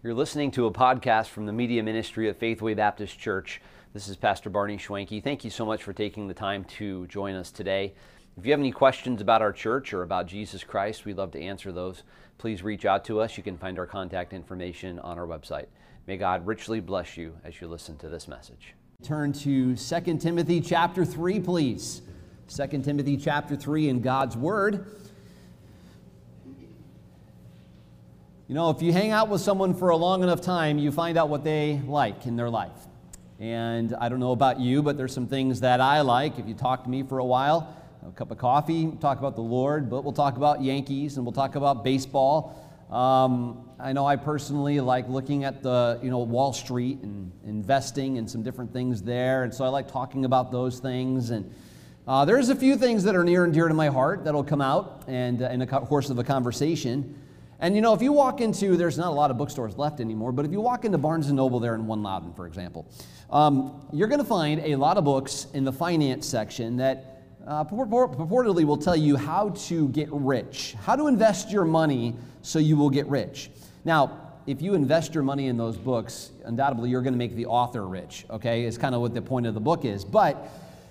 You're listening to a podcast from the Media Ministry of Faithway Baptist Church. This is Pastor Barney Schwenke. Thank you so much for taking the time to join us today. If you have any questions about our church or about Jesus Christ, we'd love to answer those. Please reach out to us. You can find our contact information on our website. May God richly bless you as you listen to this message. Turn to 2 Timothy chapter 3, please. 2 Timothy chapter 3 in God's Word. You know, if you hang out with someone for a long enough time, you find out what they like in their life. And I don't know about you, but there's some things that I like. If you talk to me for a while, a cup of coffee, talk about the Lord, but we'll talk about Yankees and we'll talk about baseball. Um, I know I personally like looking at the, you know, Wall Street and investing and some different things there. And so I like talking about those things. And uh, there's a few things that are near and dear to my heart that'll come out and uh, in the course of a conversation. And you know, if you walk into, there's not a lot of bookstores left anymore, but if you walk into Barnes and Noble there in One Loudoun, for example, um, you're going to find a lot of books in the finance section that uh, purportedly will tell you how to get rich, how to invest your money so you will get rich. Now, if you invest your money in those books, undoubtedly you're going to make the author rich, okay? It's kind of what the point of the book is. But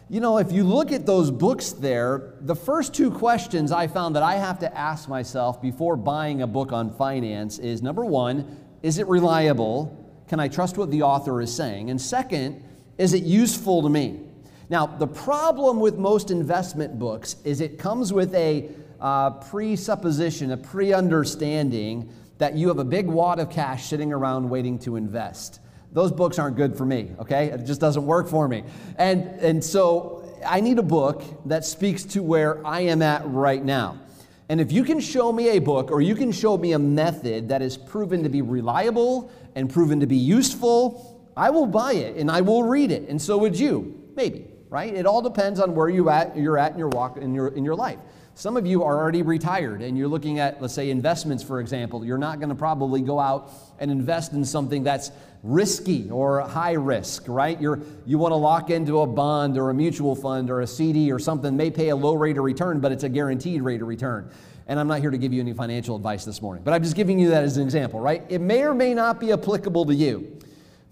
you know, if you look at those books there, the first two questions I found that I have to ask myself before buying a book on finance is number one, is it reliable? Can I trust what the author is saying? And second, is it useful to me? Now, the problem with most investment books is it comes with a uh, presupposition, a pre understanding that you have a big wad of cash sitting around waiting to invest those books aren't good for me, okay? It just doesn't work for me. And, and so I need a book that speaks to where I am at right now. And if you can show me a book or you can show me a method that is proven to be reliable and proven to be useful, I will buy it and I will read it. And so would you, maybe, right? It all depends on where you at, you're at in your walk in your, in your life. Some of you are already retired and you're looking at, let's say, investments, for example. You're not going to probably go out and invest in something that's risky or high risk, right? You're, you want to lock into a bond or a mutual fund or a CD or something, may pay a low rate of return, but it's a guaranteed rate of return. And I'm not here to give you any financial advice this morning, but I'm just giving you that as an example, right? It may or may not be applicable to you.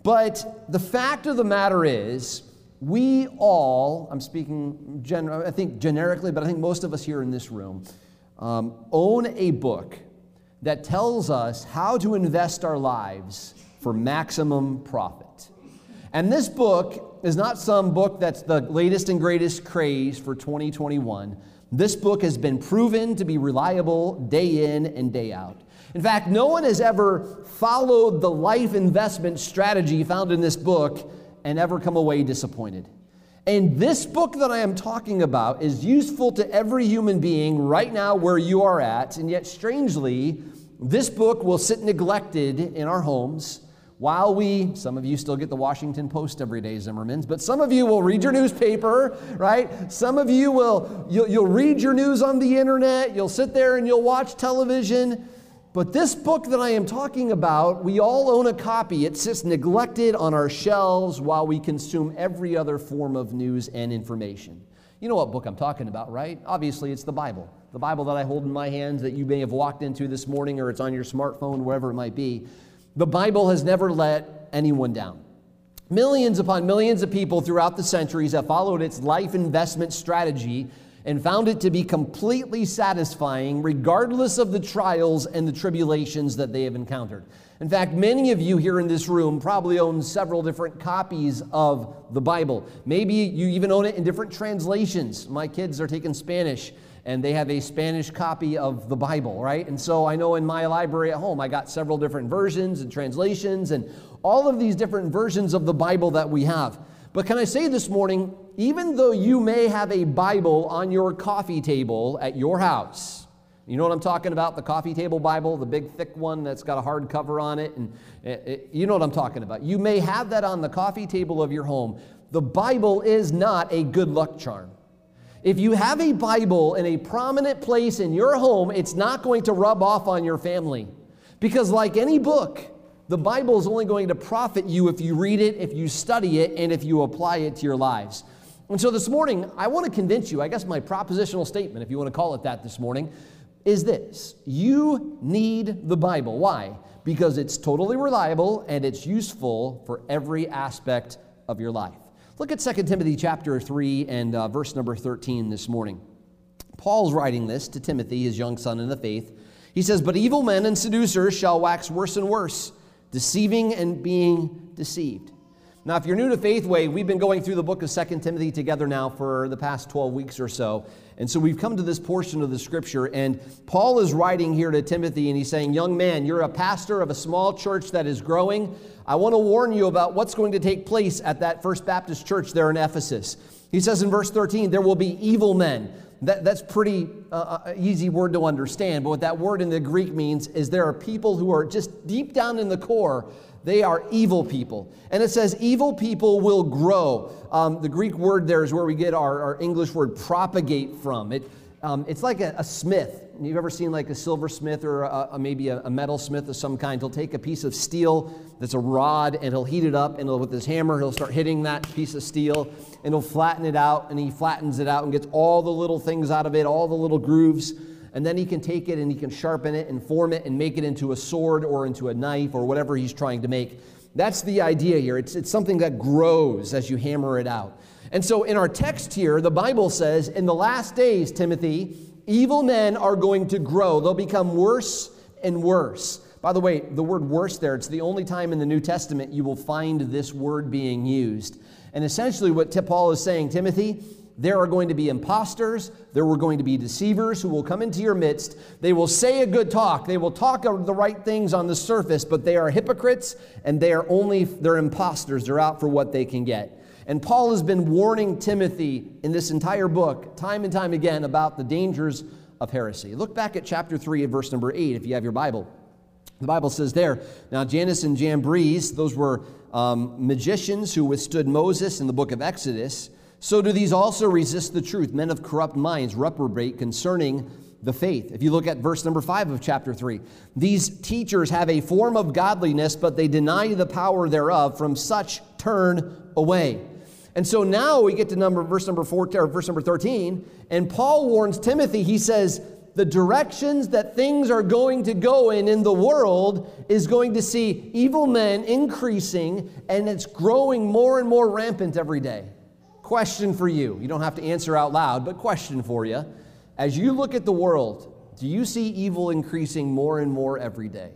But the fact of the matter is, we all, I'm speaking, gen- I think generically, but I think most of us here in this room, um, own a book that tells us how to invest our lives for maximum profit. And this book is not some book that's the latest and greatest craze for 2021. This book has been proven to be reliable day in and day out. In fact, no one has ever followed the life investment strategy found in this book and ever come away disappointed. And this book that I am talking about is useful to every human being right now where you are at. And yet, strangely, this book will sit neglected in our homes while we, some of you still get the Washington Post every day, Zimmermans, but some of you will read your newspaper, right? Some of you will, you'll, you'll read your news on the internet, you'll sit there and you'll watch television. But this book that I am talking about, we all own a copy. It sits neglected on our shelves while we consume every other form of news and information. You know what book I'm talking about, right? Obviously, it's the Bible. The Bible that I hold in my hands that you may have walked into this morning, or it's on your smartphone, wherever it might be. The Bible has never let anyone down. Millions upon millions of people throughout the centuries have followed its life investment strategy and found it to be completely satisfying, regardless of the trials and the tribulations that they have encountered. In fact, many of you here in this room probably own several different copies of the Bible. Maybe you even own it in different translations. My kids are taking Spanish and they have a Spanish copy of the Bible, right? And so I know in my library at home, I got several different versions and translations and all of these different versions of the Bible that we have. But can I say this morning, even though you may have a Bible on your coffee table at your house, you know what I'm talking about? The coffee table Bible, the big thick one that's got a hard cover on it. And it, it, you know what I'm talking about. You may have that on the coffee table of your home. The Bible is not a good luck charm. If you have a Bible in a prominent place in your home, it's not going to rub off on your family. Because, like any book, the Bible is only going to profit you if you read it, if you study it, and if you apply it to your lives. And so this morning, I want to convince you, I guess my propositional statement, if you want to call it that this morning, is this You need the Bible. Why? Because it's totally reliable and it's useful for every aspect of your life. Look at 2 Timothy chapter 3 and uh, verse number 13 this morning. Paul's writing this to Timothy, his young son in the faith. He says, But evil men and seducers shall wax worse and worse, deceiving and being deceived. Now, if you're new to Faithway, we've been going through the book of 2 Timothy together now for the past 12 weeks or so. And so we've come to this portion of the scripture, and Paul is writing here to Timothy, and he's saying, Young man, you're a pastor of a small church that is growing. I want to warn you about what's going to take place at that First Baptist church there in Ephesus. He says in verse 13, There will be evil men. That, that's pretty uh, uh easy word to understand, but what that word in the Greek means is there are people who are just deep down in the core they are evil people. And it says, evil people will grow. Um, the Greek word there is where we get our, our English word propagate from. It, um, it's like a, a, smith. You've ever seen like a silversmith or a, a, maybe a, a metal smith of some kind? He'll take a piece of steel that's a rod and he'll heat it up and with his hammer he'll start hitting that piece of steel and he'll flatten it out and he flattens it out and gets all the little things out of it, all the little grooves and then he can take it and he can sharpen it and form it and make it into a sword or into a knife or whatever he's trying to make. That's the idea here. It's, it's something that grows as you hammer it out. And so in our text here, the Bible says, in the last days, Timothy, evil men are going to grow. They'll become worse and worse. By the way, the word worse there, it's the only time in the New Testament you will find this word being used. And essentially, what Paul is saying, Timothy, there are going to be imposters. There are going to be deceivers who will come into your midst. They will say a good talk. They will talk of the right things on the surface, but they are hypocrites and they are only, they're imposters. They're out for what they can get. And Paul has been warning Timothy in this entire book, time and time again, about the dangers of heresy. Look back at chapter 3 of verse number 8 if you have your Bible. The Bible says there, now Jannes and Jambres, those were um, magicians who withstood Moses in the book of Exodus. So do these also resist the truth. Men of corrupt minds reprobate concerning the faith. If you look at verse number five of chapter three, these teachers have a form of godliness, but they deny the power thereof. From such turn away. And so now we get to number verse number four or verse number 13, and Paul warns Timothy, he says, the directions that things are going to go in in the world is going to see evil men increasing and it's growing more and more rampant every day. Question for you. You don't have to answer out loud, but question for you. As you look at the world, do you see evil increasing more and more every day?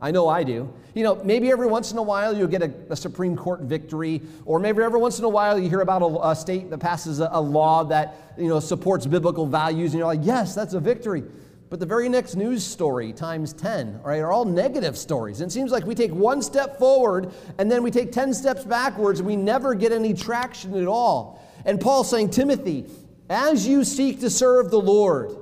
I know I do. You know, maybe every once in a while you'll get a, a Supreme Court victory, or maybe every once in a while you hear about a, a state that passes a, a law that, you know, supports biblical values, and you're like, yes, that's a victory. But the very next news story times 10, right, are all negative stories. And it seems like we take one step forward and then we take 10 steps backwards and we never get any traction at all. And Paul's saying, Timothy, as you seek to serve the Lord,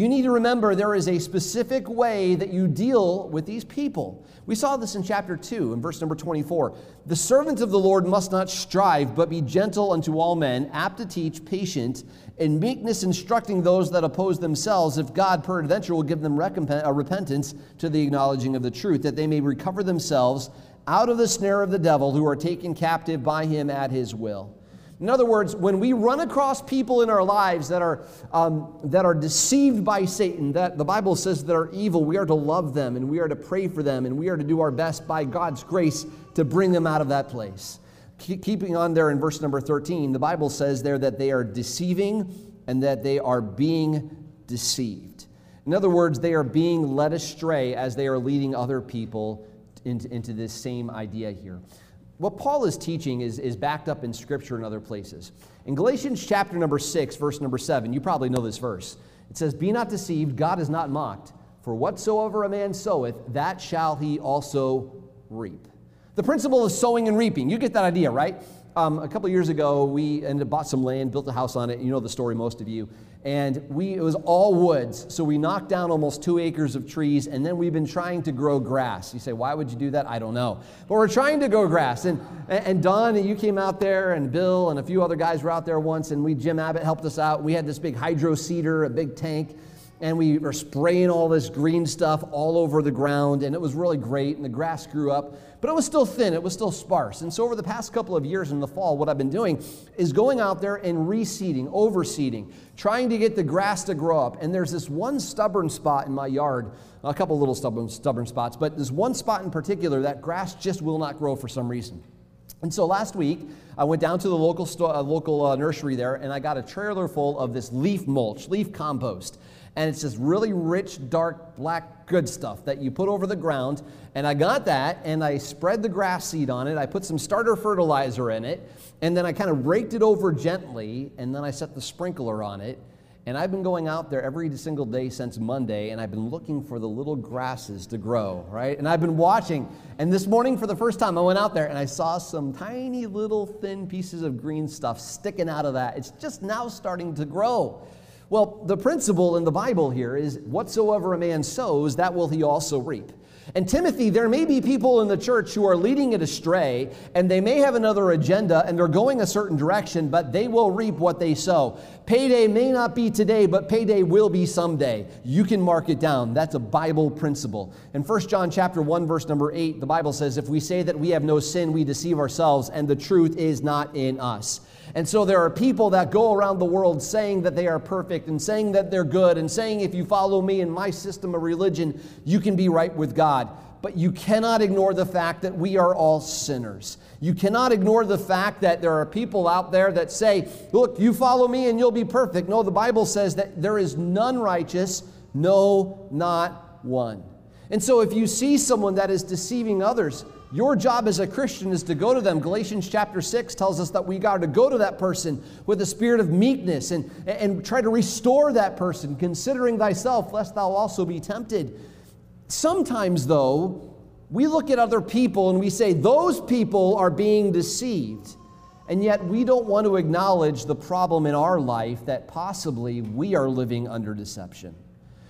you need to remember there is a specific way that you deal with these people. We saw this in chapter 2, in verse number 24. The servant of the Lord must not strive, but be gentle unto all men, apt to teach, patient, in meekness instructing those that oppose themselves, if God peradventure will give them a uh, repentance to the acknowledging of the truth, that they may recover themselves out of the snare of the devil, who are taken captive by him at his will. In other words, when we run across people in our lives that are, um, that are deceived by Satan, that the Bible says that are evil, we are to love them and we are to pray for them and we are to do our best by God's grace to bring them out of that place. Keeping on there in verse number 13, the Bible says there that they are deceiving and that they are being deceived. In other words, they are being led astray as they are leading other people into, into this same idea here what Paul is teaching is, is backed up in Scripture and other places. In Galatians chapter number 6, verse number 7, you probably know this verse. It says, Be not deceived, God is not mocked. For whatsoever a man soweth, that shall he also reap. The principle of sowing and reaping, you get that idea, right? Um, a couple years ago, we ended up bought some land, built a house on it. You know the story, most of you and we it was all woods. So we knocked down almost two acres of trees and then we've been trying to grow grass. You say why would you do that? I don't know. But we're trying to grow grass. And and don you came out there and bill and a few other guys were out there once and we jim abbott helped us out. We had this big hydro seeder a big tank and we were spraying all this green stuff all over the ground, and it was really great, and the grass grew up, but it was still thin, it was still sparse. And so, over the past couple of years in the fall, what I've been doing is going out there and reseeding, overseeding, trying to get the grass to grow up. And there's this one stubborn spot in my yard, a couple little stubborn, stubborn spots, but there's one spot in particular that grass just will not grow for some reason. And so last week, I went down to the local, sto- uh, local uh, nursery there and I got a trailer full of this leaf mulch, leaf compost and it's just really rich, dark, black, good stuff that you put over the ground. And I got that, and I spread the grass seed on it. I put some starter fertilizer in it, and then I kind of raked it over gently, and then I set the sprinkler on it. And I've been going out there every single day since Monday, and I've been looking for the little grasses to grow, right? And I've been watching. And this morning, for the first time, I went out there and I saw some tiny little thin pieces of green stuff sticking out of that. It's just now starting to grow. Well, the principle in the Bible here is whatsoever a man sows, that will he also reap. And Timothy, there may be people in the church who are leading it astray, and they may have another agenda and they're going a certain direction, but they will reap what they sow. Payday may not be today, but payday will be someday. You can mark it down. That's a Bible principle. In 1 John chapter 1 verse number 8, the Bible says, "If we say that we have no sin, we deceive ourselves, and the truth is not in us." And so there are people that go around the world saying that they are perfect and saying that they're good and saying, if you follow me and my system of religion, you can be right with God. But you cannot ignore the fact that we are all sinners. You cannot ignore the fact that there are people out there that say, look, you follow me and you'll be perfect. No, the Bible says that there is none righteous, no, not one. And so if you see someone that is deceiving others, your job as a Christian is to go to them. Galatians chapter 6 tells us that we got to go to that person with a spirit of meekness and, and try to restore that person, considering thyself, lest thou also be tempted. Sometimes, though, we look at other people and we say, those people are being deceived. And yet, we don't want to acknowledge the problem in our life that possibly we are living under deception.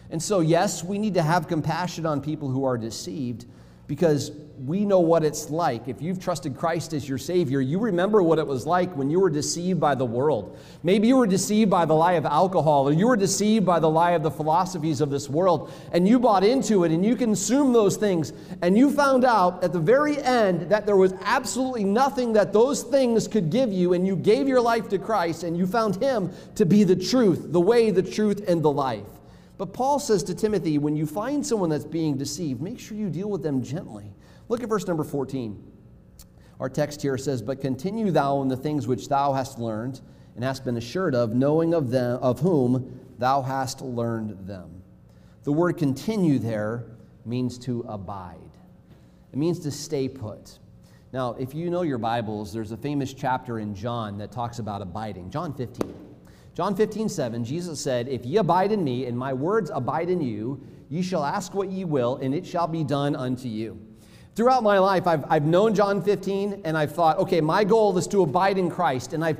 And so, yes, we need to have compassion on people who are deceived because we know what it's like. If you've trusted Christ as your Savior, you remember what it was like when you were deceived by the world. Maybe you were deceived by the lie of alcohol, or you were deceived by the lie of the philosophies of this world, and you bought into it and you consumed those things, and you found out at the very end that there was absolutely nothing that those things could give you, and you gave your life to Christ, and you found Him to be the truth, the way, the truth, and the life. But Paul says to Timothy, when you find someone that's being deceived, make sure you deal with them gently. Look at verse number 14. Our text here says, But continue thou in the things which thou hast learned and hast been assured of, knowing of them of whom thou hast learned them. The word continue there means to abide. It means to stay put. Now, if you know your Bibles, there's a famous chapter in John that talks about abiding. John 15. John 15, 7, Jesus said, If ye abide in me, and my words abide in you, ye shall ask what ye will, and it shall be done unto you. Throughout my life, I've, I've known John 15, and I've thought, okay, my goal is to abide in Christ. And I've,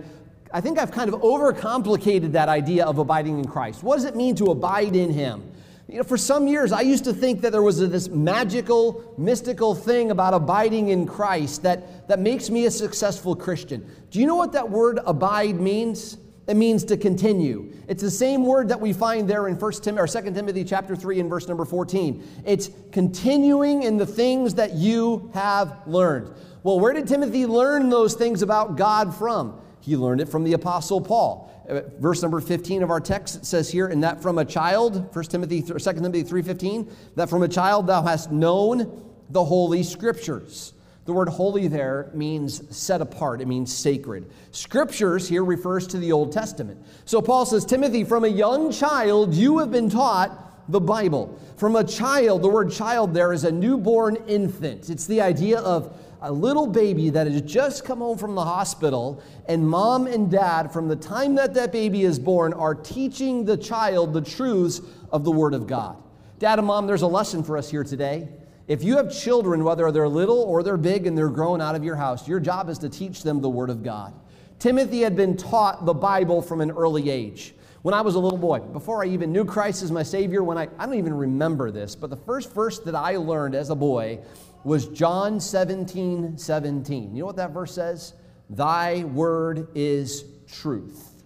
I think I've kind of overcomplicated that idea of abiding in Christ. What does it mean to abide in Him? You know, for some years, I used to think that there was this magical, mystical thing about abiding in Christ that, that makes me a successful Christian. Do you know what that word abide means? It means to continue. It's the same word that we find there in 1 Tim or 2 Timothy chapter 3 and verse number 14. It's continuing in the things that you have learned. Well, where did Timothy learn those things about God from? He learned it from the apostle Paul. Uh, verse number 15 of our text says here, and that from a child, 1 Timothy 2 Timothy 3:15, that from a child thou hast known the holy scriptures the word holy there means set apart, it means sacred. Scriptures here refers to the Old Testament. So Paul says, Timothy, from a young child you have been taught the Bible. From a child, the word child there is a newborn infant. It's the idea of a little baby that has just come home from the hospital, and mom and dad, from the time that that baby is born, are teaching the child the truths of the Word of God. Dad and mom, there's a lesson for us here today. If you have children, whether they're little or they're big and they're grown out of your house, your job is to teach them the Word of God. Timothy had been taught the Bible from an early age. When I was a little boy, before I even knew Christ as my Savior, when I, I don't even remember this, but the first verse that I learned as a boy was John 17 17. You know what that verse says? Thy word is truth.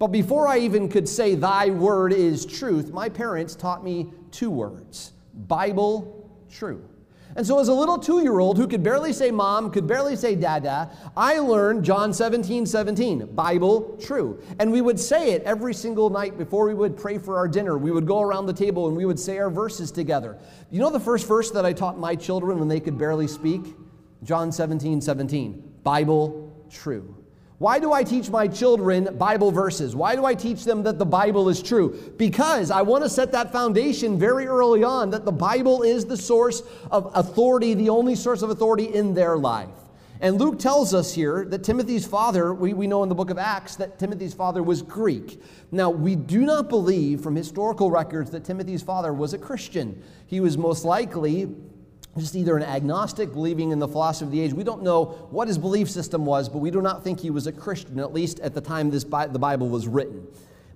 But before I even could say, Thy word is truth, my parents taught me two words Bible, true. And so, as a little two year old who could barely say mom, could barely say dada, I learned John 17, 17, Bible true. And we would say it every single night before we would pray for our dinner. We would go around the table and we would say our verses together. You know the first verse that I taught my children when they could barely speak? John 17, 17, Bible true. Why do I teach my children Bible verses? Why do I teach them that the Bible is true? Because I want to set that foundation very early on that the Bible is the source of authority, the only source of authority in their life. And Luke tells us here that Timothy's father, we, we know in the book of Acts that Timothy's father was Greek. Now, we do not believe from historical records that Timothy's father was a Christian. He was most likely just either an agnostic believing in the philosophy of the age. We don't know what his belief system was, but we do not think he was a Christian, at least at the time this the Bible was written.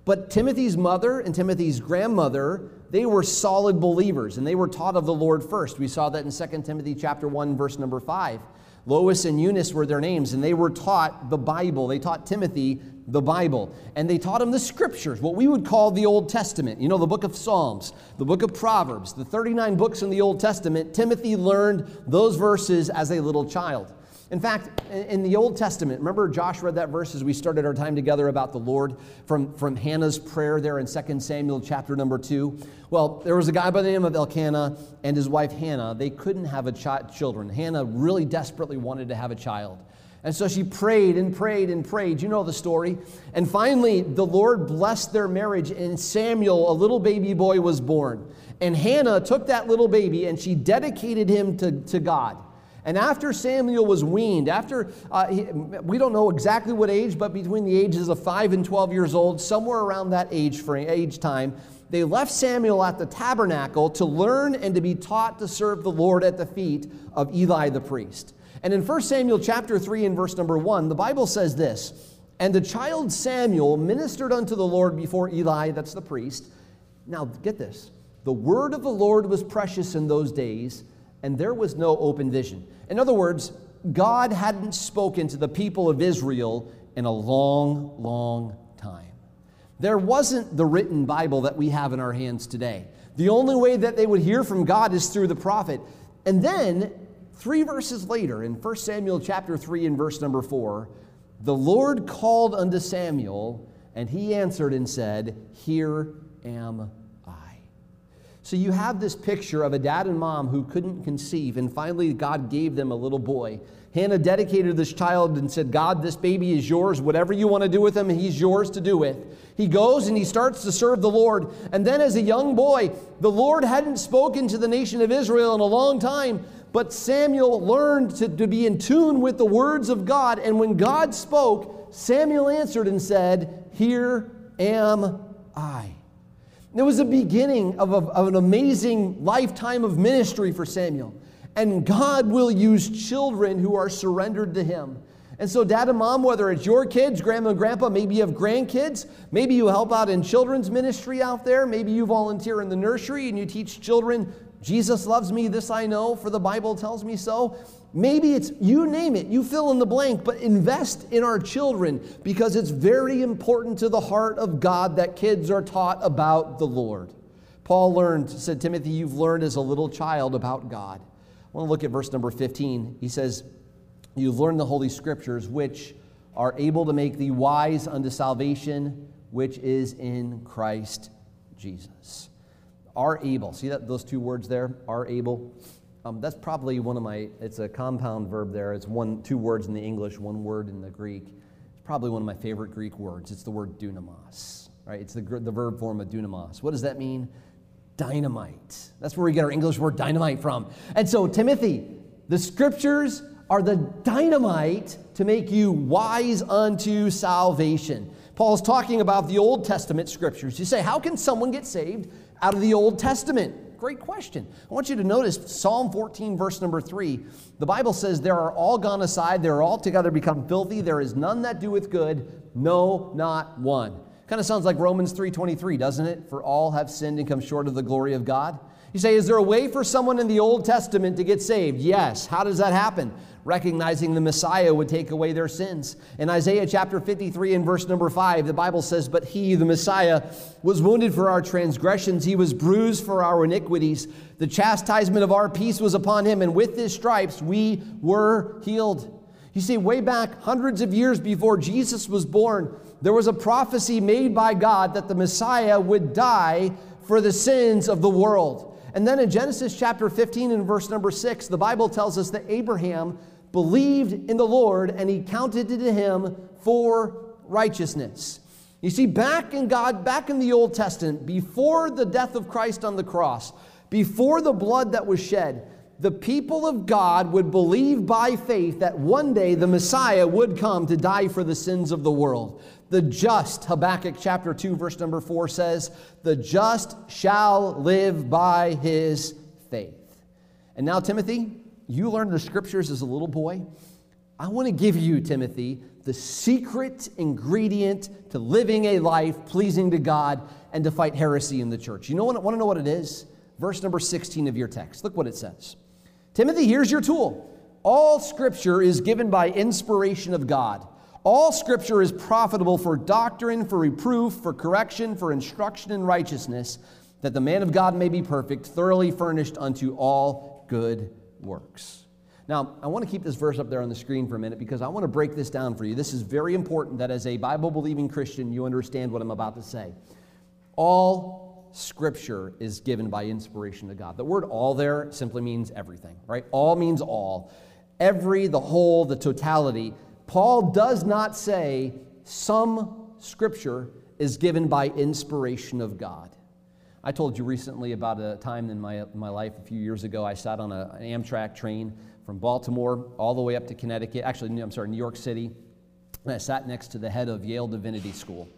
But Timothy's mother and Timothy's grandmother, they were solid believers and they were taught of the Lord first. We saw that in 2 Timothy chapter 1 verse number 5. Lois and Eunice were their names, and they were taught the Bible. They taught Timothy the Bible. And they taught him the scriptures, what we would call the Old Testament. You know, the book of Psalms, the book of Proverbs, the 39 books in the Old Testament. Timothy learned those verses as a little child. In fact, in the Old Testament, remember Josh read that verse as we started our time together about the Lord from, from Hannah's prayer there in 2 Samuel chapter number 2. Well, there was a guy by the name of Elkanah and his wife Hannah. They couldn't have a child, children. Hannah really desperately wanted to have a child. And so she prayed and prayed and prayed. You know the story. And finally, the Lord blessed their marriage, and Samuel, a little baby boy, was born. And Hannah took that little baby and she dedicated him to, to God. And after Samuel was weaned, after uh, he, we don't know exactly what age, but between the ages of 5 and 12 years old, somewhere around that age frame, age time, they left Samuel at the tabernacle to learn and to be taught to serve the Lord at the feet of Eli the priest. And in 1 Samuel chapter 3 and verse number 1, the Bible says this, and the child Samuel ministered unto the Lord before Eli, that's the priest. Now, get this. The word of the Lord was precious in those days, and there was no open vision. In other words, God hadn't spoken to the people of Israel in a long, long time. There wasn't the written Bible that we have in our hands today. The only way that they would hear from God is through the prophet. And then, three verses later, in 1 Samuel chapter 3 and verse number 4, the Lord called unto Samuel, and he answered and said, Here am I. so you have this picture of a dad and mom who couldn't conceive, and finally God gave them a little boy. Hannah dedicated this child and said, God, this baby is yours. Whatever you want to do with him, he's yours to do with. He goes and he starts to serve the Lord. And then, as a young boy, the Lord hadn't spoken to the nation of Israel in a long time, but Samuel learned to, to be in tune with the words of God. And when God spoke, Samuel answered and said, Here am I. And It was the beginning of, a, of an amazing lifetime of ministry for Samuel. And God will use children who are surrendered to Him. And so, dad and mom, whether it's your kids, grandma and grandpa, maybe you have grandkids, maybe you help out in children's ministry out there, maybe you volunteer in the nursery and you teach children, Jesus loves me, this I know, for the Bible tells me so. Maybe it's, you name it, you fill in the blank, but invest in our children because it's very important to the heart of God that kids are taught about the Lord. Paul learned, said, Timothy, you've learned as a little child about God. I want to look at verse number 15. He says, You've learned the Holy Scriptures, which are able to make thee wise unto salvation, which is in Christ Jesus. Are able. See that those two words there? Are able. Um, that's probably one of my, it's a compound verb there. It's one, two words in the English, one word in the Greek. It's probably one of my favorite Greek words. It's the word dunamis, right? It's the, the verb form of dunamis. What does that mean? Dynamite. That's where we get our English word dynamite from. And so, Timothy, the scriptures are the dynamite to make you wise unto salvation. Paul's talking about the Old Testament scriptures. You say, how can someone get saved out of the Old Testament? Great question. I want you to notice Psalm 14, verse number 3. The Bible says, There are all gone aside, they are all together become filthy, there is none that doeth good, no, not one. Kind of sounds like Romans 3:23, doesn't it? For all have sinned and come short of the glory of God. You say, is there a way for someone in the Old Testament to get saved? Yes. How does that happen? Recognizing the Messiah would take away their sins. In Isaiah chapter 53 and verse number 5, the Bible says, But he, the Messiah, was wounded for our transgressions, he was bruised for our iniquities. The chastisement of our peace was upon him, and with his stripes we were healed. You see, way back hundreds of years before Jesus was born, there was a prophecy made by God that the Messiah would die for the sins of the world. And then in Genesis chapter 15 and verse number 6, the Bible tells us that Abraham believed in the Lord and he counted it to him for righteousness. You see, back in God, back in the Old Testament, before the death of Christ on the cross, before the blood that was shed, the people of God would believe by faith that one day the Messiah would come to die for the sins of the world. The just, Habakkuk chapter 2, verse number 4 says, the just shall live by his faith. And now, Timothy, you learned the scriptures as a little boy. I want to give you, Timothy, the secret ingredient to living a life pleasing to God and to fight heresy in the church. You know what, want to know what it is? Verse number 16 of your text. Look what it says. Timothy, here's your tool. All scripture is given by inspiration of God all scripture is profitable for doctrine, for reproof, for correction, for instruction in righteousness, that the man of God may be perfect, thoroughly furnished unto all good works. Now, I want to keep this verse up there on the screen for a minute because I want to break this down for you. This is very important that as a Bible believing Christian, you understand what I'm about to say. All scripture is given by inspiration of God. The word all there simply means everything, right? All means all. Every, the whole, the totality. Paul does not say some scripture is given by inspiration of God. I told you recently about a time in my, my life a few years ago. I sat on a, an Amtrak train from Baltimore all the way up to Connecticut, actually, I'm sorry, New York City. And I sat next to the head of Yale Divinity School.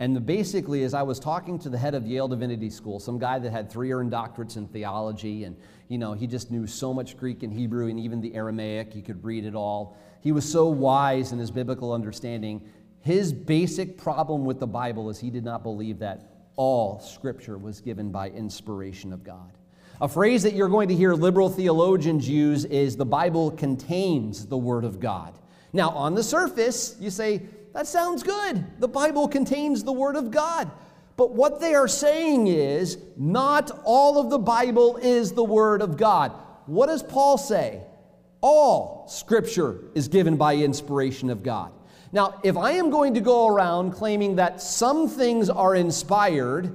And the, basically, as I was talking to the head of Yale Divinity School, some guy that had three earned doctorates in theology, and you know, he just knew so much Greek and Hebrew and even the Aramaic, he could read it all. He was so wise in his biblical understanding. His basic problem with the Bible is he did not believe that all scripture was given by inspiration of God. A phrase that you're going to hear liberal theologians use is the Bible contains the Word of God. Now, on the surface, you say, that sounds good. The Bible contains the Word of God. But what they are saying is, not all of the Bible is the Word of God. What does Paul say? All Scripture is given by inspiration of God. Now, if I am going to go around claiming that some things are inspired,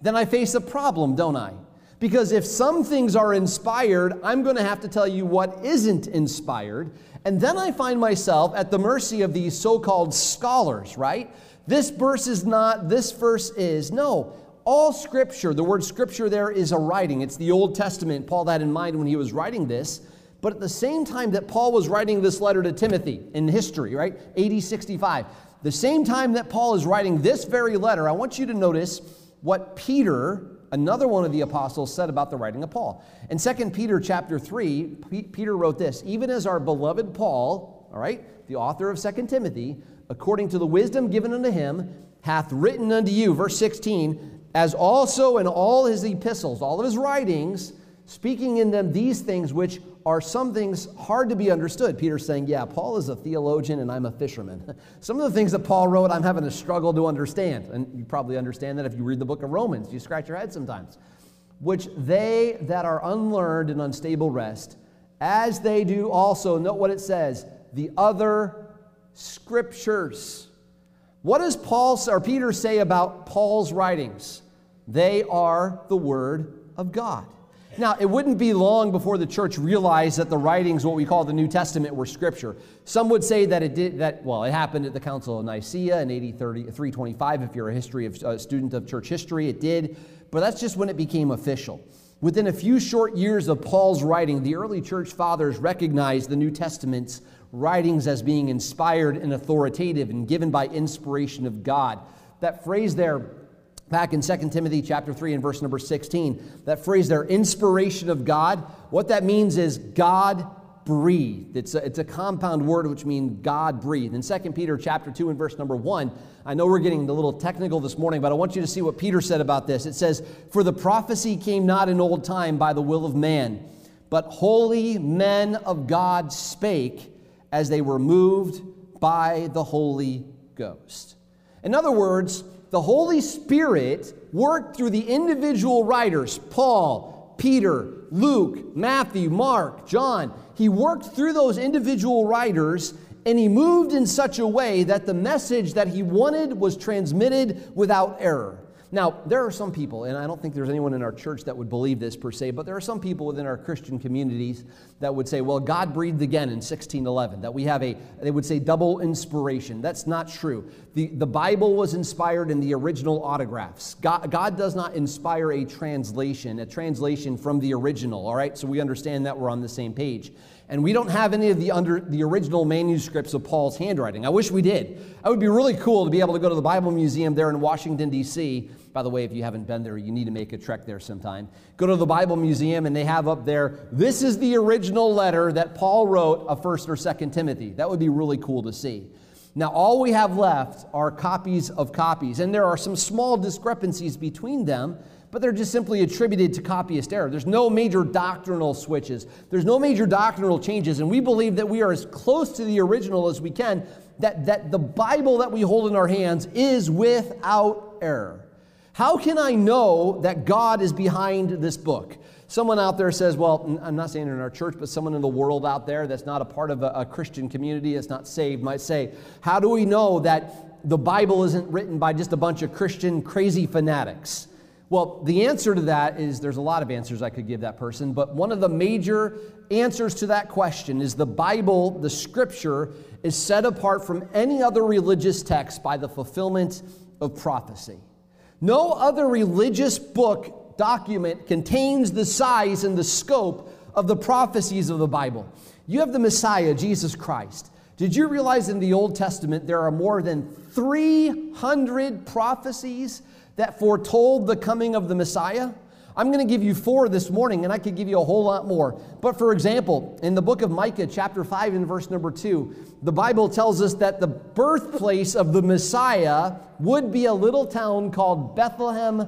then I face a problem, don't I? Because if some things are inspired, I'm going to have to tell you what isn't inspired. And then I find myself at the mercy of these so called scholars, right? This verse is not, this verse is. No, all scripture, the word scripture there is a writing. It's the Old Testament. Paul had in mind when he was writing this. But at the same time that Paul was writing this letter to Timothy in history, right? AD 65, the same time that Paul is writing this very letter, I want you to notice what Peter, another one of the apostles, said about the writing of Paul. In 2 Peter chapter 3, P- Peter wrote this Even as our beloved Paul, all right, the author of 2 Timothy, according to the wisdom given unto him, hath written unto you, verse 16, as also in all his epistles, all of his writings, speaking in them these things which are some things hard to be understood. Peter's saying, Yeah, Paul is a theologian and I'm a fisherman. some of the things that Paul wrote, I'm having a struggle to understand. And you probably understand that if you read the book of Romans, you scratch your head sometimes. Which they that are unlearned and unstable rest, as they do also, note what it says, the other scriptures. What does Paul or Peter say about Paul's writings? They are the word of God. Now, it wouldn't be long before the church realized that the writings, what we call the New Testament, were scripture. Some would say that it did that. Well, it happened at the Council of Nicaea in AD 325. If you're a history of a student of church history, it did. But that's just when it became official. Within a few short years of Paul's writing, the early church fathers recognized the New Testament's writings as being inspired and authoritative and given by inspiration of God. That phrase there, back in 2 Timothy chapter 3 and verse number 16, that phrase there, inspiration of God, what that means is God breathed. It's a, it's a compound word which means God breathed. In 2 Peter chapter 2 and verse number 1, I know we're getting a little technical this morning, but I want you to see what Peter said about this. It says, For the prophecy came not in old time by the will of man, but holy men of God spake as they were moved by the Holy Ghost. In other words, the Holy Spirit worked through the individual writers, Paul, Peter, Luke, Matthew, Mark, John. He worked through those individual writers and he moved in such a way that the message that he wanted was transmitted without error. Now, there are some people, and I don't think there's anyone in our church that would believe this per se, but there are some people within our Christian communities that would say, well, God breathed again in 1611, that we have a, they would say double inspiration. That's not true. The, the Bible was inspired in the original autographs. God, God does not inspire a translation, a translation from the original, all right? So we understand that we're on the same page. And we don't have any of the under the original manuscripts of Paul's handwriting. I wish we did. It would be really cool to be able to go to the Bible Museum there in Washington, D.C. By the way, if you haven't been there, you need to make a trek there sometime. Go to the Bible Museum, and they have up there, this is the original letter that Paul wrote of 1st or 2nd Timothy. That would be really cool to see. Now, all we have left are copies of copies, and there are some small discrepancies between them but they're just simply attributed to copyist error. There's no major doctrinal switches, there's no major doctrinal changes, and we believe that we are as close to the original as we can, that, that the Bible that we hold in our hands is without error. How can I know that God is behind this book? Someone out there says, well, I'm not saying in our church, but someone in the world out there that's not a part of a, a Christian community, that's not saved, might say, how do we know that the Bible isn't written by just a bunch of Christian crazy fanatics? Well, the answer to that is there's a lot of answers I could give that person, but one of the major answers to that question is the Bible, the scripture, is set apart from any other religious text by the fulfillment of prophecy. No other religious book, document contains the size and the scope of the prophecies of the Bible. You have the Messiah, Jesus Christ. Did you realize in the Old Testament there are more than 300 prophecies that foretold the coming of the Messiah? I'm going to give you four this morning, and I could give you a whole lot more. But for example, in the book of Micah, chapter 5, and verse number 2, the Bible tells us that the birthplace of the Messiah would be a little town called Bethlehem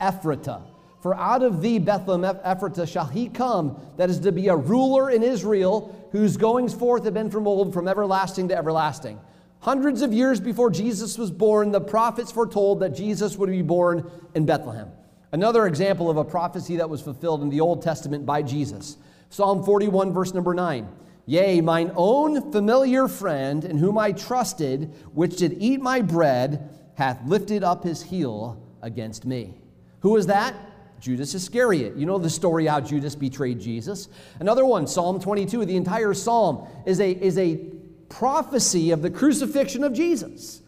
Ephratah. For out of thee, Bethlehem Ephratah, shall he come that is to be a ruler in Israel, whose goings forth have been from old, from everlasting to everlasting. Hundreds of years before Jesus was born, the prophets foretold that Jesus would be born in Bethlehem. Another example of a prophecy that was fulfilled in the Old Testament by Jesus. Psalm 41, verse number 9. Yea, mine own familiar friend, in whom I trusted, which did eat my bread, hath lifted up his heel against me. Who is that? Judas Iscariot. You know the story how Judas betrayed Jesus. Another one, Psalm 22. The entire psalm is a, is a prophecy of the crucifixion of Jesus.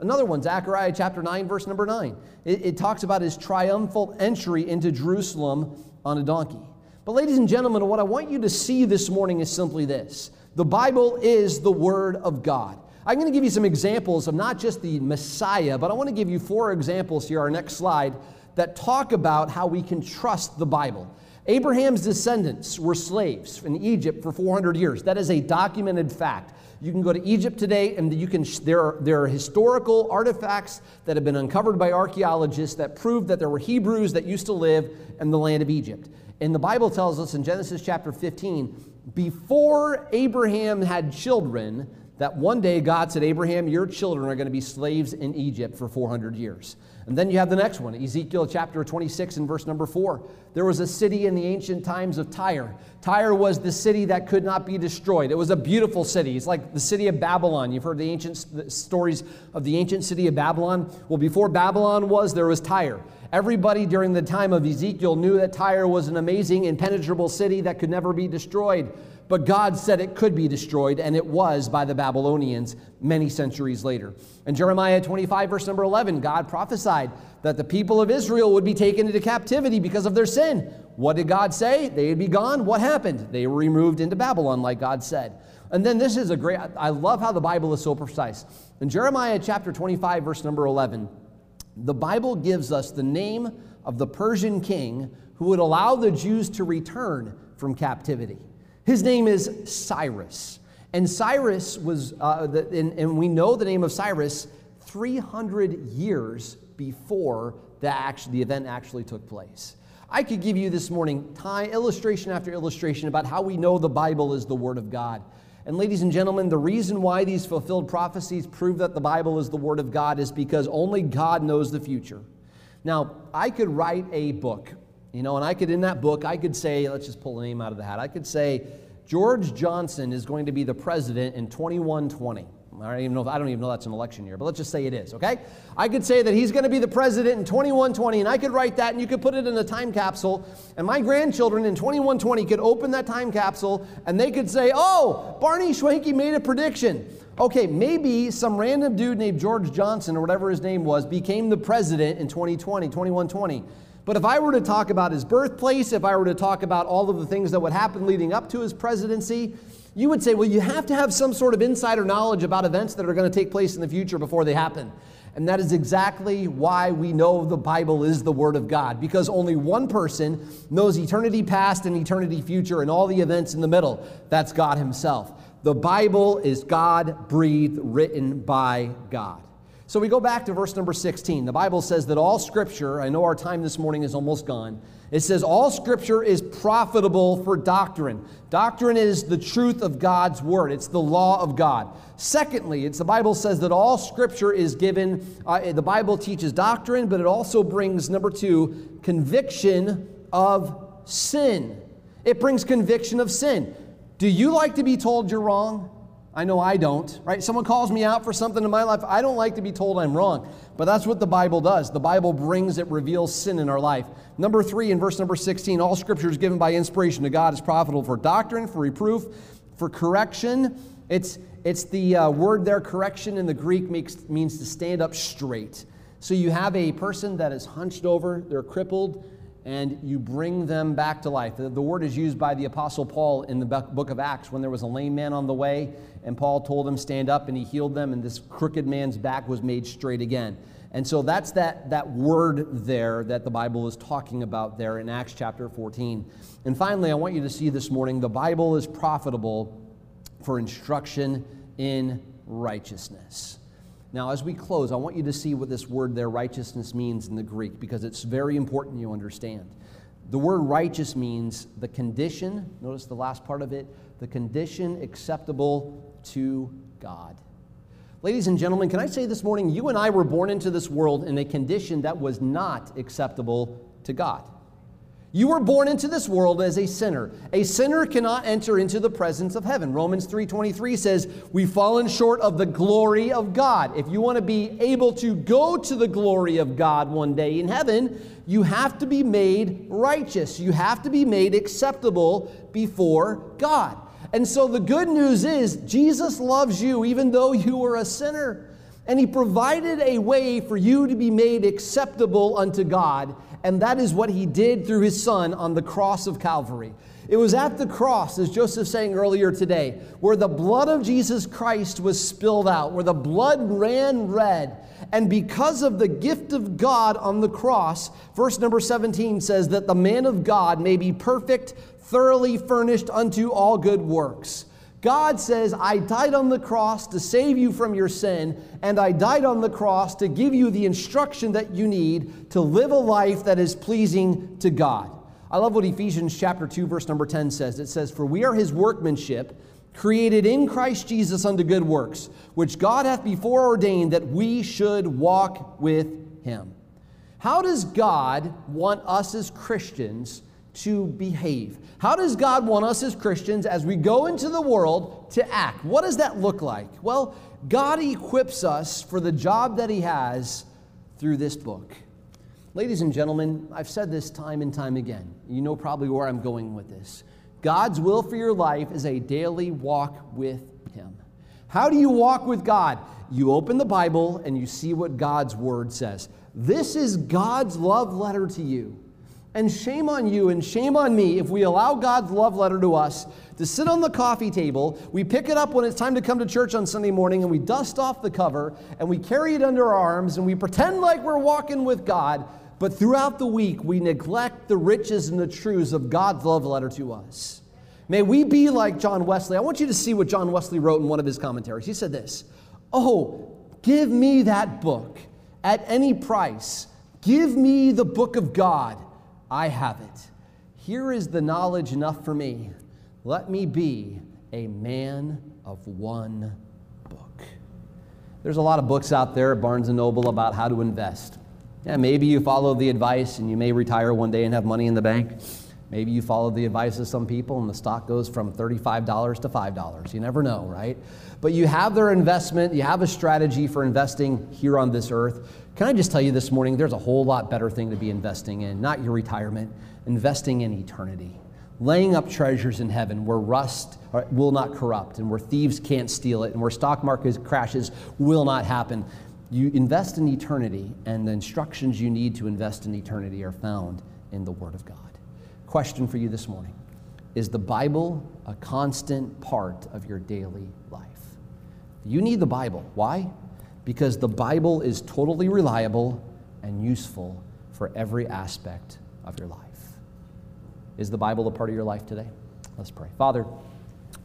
Another one, Zechariah chapter 9, verse number 9. It, it, talks about his triumphal entry into Jerusalem on a donkey. But, ladies and gentlemen, what I want you to see this morning is simply this the Bible is the Word of God. I'm going to give you some examples of not just the Messiah, but I want to give you four examples here, our next slide, that talk about how we can trust the Bible. Abraham's descendants were slaves in Egypt for 400 years. That is a documented fact. You can go to Egypt today, and you can, there, are, there are historical artifacts that have been uncovered by archaeologists that prove that there were Hebrews that used to live in the land of Egypt. And the Bible tells us in Genesis chapter 15, before Abraham had children, that one day God said, Abraham, your children are going to be slaves in Egypt for 400 years. And then you have the next one, Ezekiel chapter 26 and verse number 4. There was a city in the ancient times of Tyre. Tyre was the city that could not be destroyed. It was a beautiful city. It's like the city of Babylon. You've heard the ancient stories of the ancient city of Babylon. Well, before Babylon was, there was Tyre. Everybody during the time of Ezekiel knew that Tyre was an amazing, impenetrable city that could never be destroyed. But God said it could be destroyed, and it was by the Babylonians many centuries later. In Jeremiah 25, verse number 11, God prophesied that the people of Israel would be taken into captivity because of their sin. What did God say? They would be gone. What happened? They were removed into Babylon, like God said. And then this is a great, I love how the Bible is so precise. In Jeremiah chapter 25, verse number 11, the Bible gives us the name of the Persian king who would allow the Jews to return from captivity. His name is Cyrus. And Cyrus was, uh, the, and, and, we know the name of Cyrus 300 years before the, act, the event actually took place. I could give you this morning time, illustration after illustration about how we know the Bible is the Word of God. And, ladies and gentlemen, the reason why these fulfilled prophecies prove that the Bible is the Word of God is because only God knows the future. Now, I could write a book, you know, and I could, in that book, I could say, let's just pull a name out of the hat. I could say, George Johnson is going to be the president in 2120. I don't even know if, I don't even know that's an election year, but let's just say it is, okay? I could say that he's going to be the president in 2120, and I could write that, and you could put it in a time capsule, and my grandchildren in 2120 could open that time capsule, and they could say, "Oh, Barney Schwenke made a prediction." Okay, maybe some random dude named George Johnson or whatever his name was became the president in 2020, 2120. But if I were to talk about his birthplace, if I were to talk about all of the things that would happen leading up to his presidency, you would say, well, you have to have some sort of insider knowledge about events that are going to take place in the future before they happen. And that is exactly why we know the Bible is the Word of God, because only one person knows eternity past and eternity future and all the events in the middle. That's God Himself. The Bible is God breathed, written by God. So we go back to verse number 16. The Bible says that all Scripture, I know our time this morning is almost gone, it says, All scripture is profitable for doctrine. Doctrine is the truth of God's word, it's the law of God. Secondly, it's the Bible says that all scripture is given, uh, the Bible teaches doctrine, but it also brings, number two, conviction of sin. It brings conviction of sin. Do you like to be told you're wrong? I know I don't, right? Someone calls me out for something in my life. I don't like to be told I'm wrong, but that's what the Bible does. The Bible brings, it reveals sin in our life. Number three, in verse number 16, all scripture is given by inspiration to God is profitable for doctrine, for reproof, for correction. It's, it's the uh, word there, correction in the Greek makes, means to stand up straight. So you have a person that is hunched over, they're crippled, and you bring them back to life. The, the, word is used by the Apostle Paul in the book of Acts when there was a lame man on the way, and Paul told him, Stand up, and he healed them, and this crooked man's back was made straight again. And so that's that, that word there that the Bible is talking about there in Acts chapter 14. And finally, I want you to see this morning the Bible is profitable for instruction in righteousness. Now, as we close, I want you to see what this word there, righteousness, means in the Greek, because it's very important you understand. The word righteous means the condition, notice the last part of it, the condition acceptable to God. Ladies and gentlemen, can I say this morning, you and I were born into this world in a condition that was not acceptable to God. You were born into this world as a sinner. A sinner cannot enter into the presence of heaven. Romans 3:23 says, "We've fallen short of the glory of God." If you want to be able to go to the glory of God one day in heaven, you have to be made righteous. You have to be made acceptable before God. And so the good news is Jesus loves you even though you were a sinner. And he provided a way for you to be made acceptable unto God and that is what he did through his son on the cross of Calvary. It was at the cross, as Joseph saying earlier today, where the blood of Jesus Christ was spilled out, where the blood ran red. And because of the gift of God on the cross, verse number 17 says that the man of God may be perfect, thoroughly furnished unto all good works. God says, I died on the cross to save you from your sin, and I died on the cross to give you the instruction that you need to live a life that is pleasing to God. I love what Ephesians chapter 2 verse number 10 says. It says, "For we are his workmanship, created in Christ Jesus unto good works, which God hath before ordained that we should walk with him." How does God want us as Christians to behave? How does God want us as Christians, as we go into the world, to act? What does that look like? Well, God equips us for the job that He has through this book. Ladies and gentlemen, I've said this time and time again. You know probably where I'm going with this. God's will for your life is a daily walk with Him. How do you walk with God? You open the Bible and you see what God's Word says. This is God's love letter to you. And shame on you and shame on me if we allow God's love letter to us to sit on the coffee table. We pick it up when it's time to come to church on Sunday morning and we dust off the cover and we carry it under our arms and we pretend like we're walking with God. But throughout the week, we neglect the riches and the truths of God's love letter to us. May we be like John Wesley. I want you to see what John Wesley wrote in one of his commentaries. He said this Oh, give me that book at any price. Give me the book of God. I have it. Here is the knowledge enough for me. Let me be a man of one book. There's a lot of books out there at Barnes & Noble about how to invest. Yeah, maybe you follow the advice and you may retire one day and have money in the bank. Maybe you follow the advice of some people and the stock goes from $35 to $5. You never know, right? But you have their investment, you have a strategy for investing here on this earth. Can I just tell you this morning, there's a whole lot better thing to be investing in, not your retirement, investing in eternity. Laying up treasures in heaven where rust uh, will not corrupt and where thieves can't steal it and where stock market crashes will not happen. You invest in eternity, and the instructions you need to invest in eternity are found in the Word of God. Question for you this morning Is the Bible a constant part of your daily life? You need the Bible. Why? Because the Bible is totally reliable and useful for every aspect of your life. Is the Bible a part of your life today? Let's pray. Father,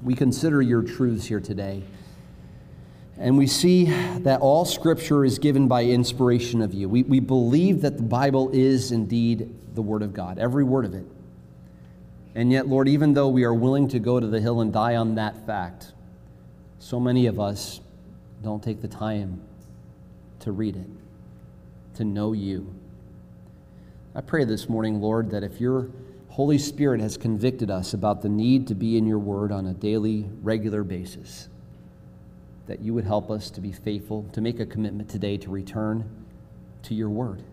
we consider your truths here today. And we see that all scripture is given by inspiration of you. We, we believe that the Bible is indeed the Word of God, every word of it. And yet, Lord, even though we are willing to go to the hill and die on that fact, so many of us don't take the time to read it, to know you. I pray this morning, Lord, that if your Holy Spirit has convicted us about the need to be in your word on a daily, regular basis, that you would help us to be faithful, to make a commitment today to return to your word.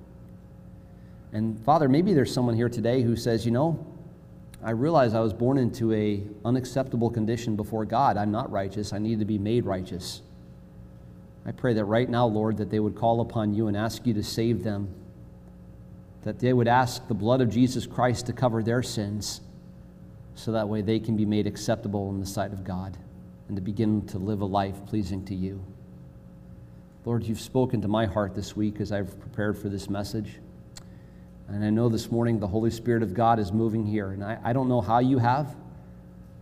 And Father, maybe there's someone here today who says, you know, I realize I was born into a unacceptable condition before God. I'm not righteous. I need to be made righteous. I pray that right now, Lord, that they would call upon you and ask you to save them, that they would ask the blood of Jesus Christ to cover their sins, so that way they can be made acceptable in the sight of God and to begin to live a life pleasing to you. Lord, you've spoken to my heart this week as I've prepared for this message. And I know this morning the Holy Spirit of God is moving here. And I, I don't know how you have,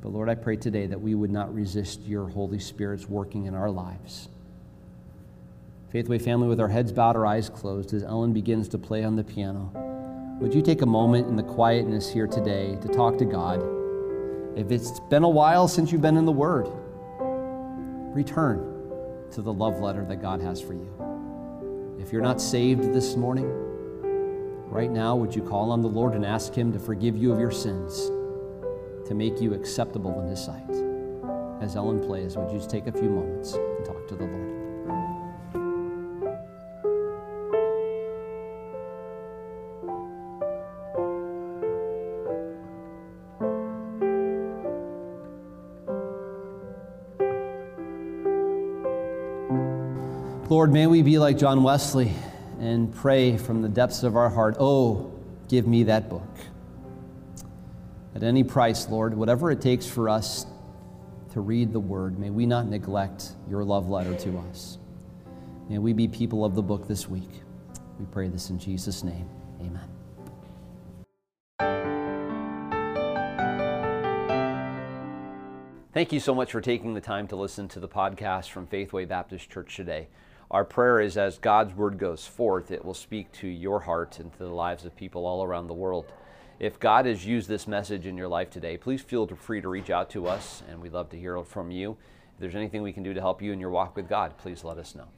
but Lord, I pray today that we would not resist your Holy Spirit's working in our lives. Faithway family, with our heads bowed, our eyes closed, as Ellen begins to play on the piano, would you take a moment in the quietness here today to talk to God? If it's been a while since you've been in the Word, return to the love letter that God has for you. If you're not saved this morning, right now, would you call on the Lord and ask Him to forgive you of your sins, to make you acceptable in His sight? As Ellen plays, would you just take a few moments and talk to the Lord? Lord, may we be like John Wesley and pray from the depths of our heart, Oh, give me that book. At any price, Lord, whatever it takes for us to read the word, may we not neglect your love letter to us. May we be people of the book this week. We pray this in Jesus' name. Amen. Thank you so much for taking the time to listen to the podcast from Faithway Baptist Church today. Our prayer is as God's word goes forth, it will speak to your heart and to the lives of people all around the world. If God has used this message in your life today, please feel free to reach out to us, and we'd love to hear from you. If there's anything we can do to help you in your walk with God, please let us know.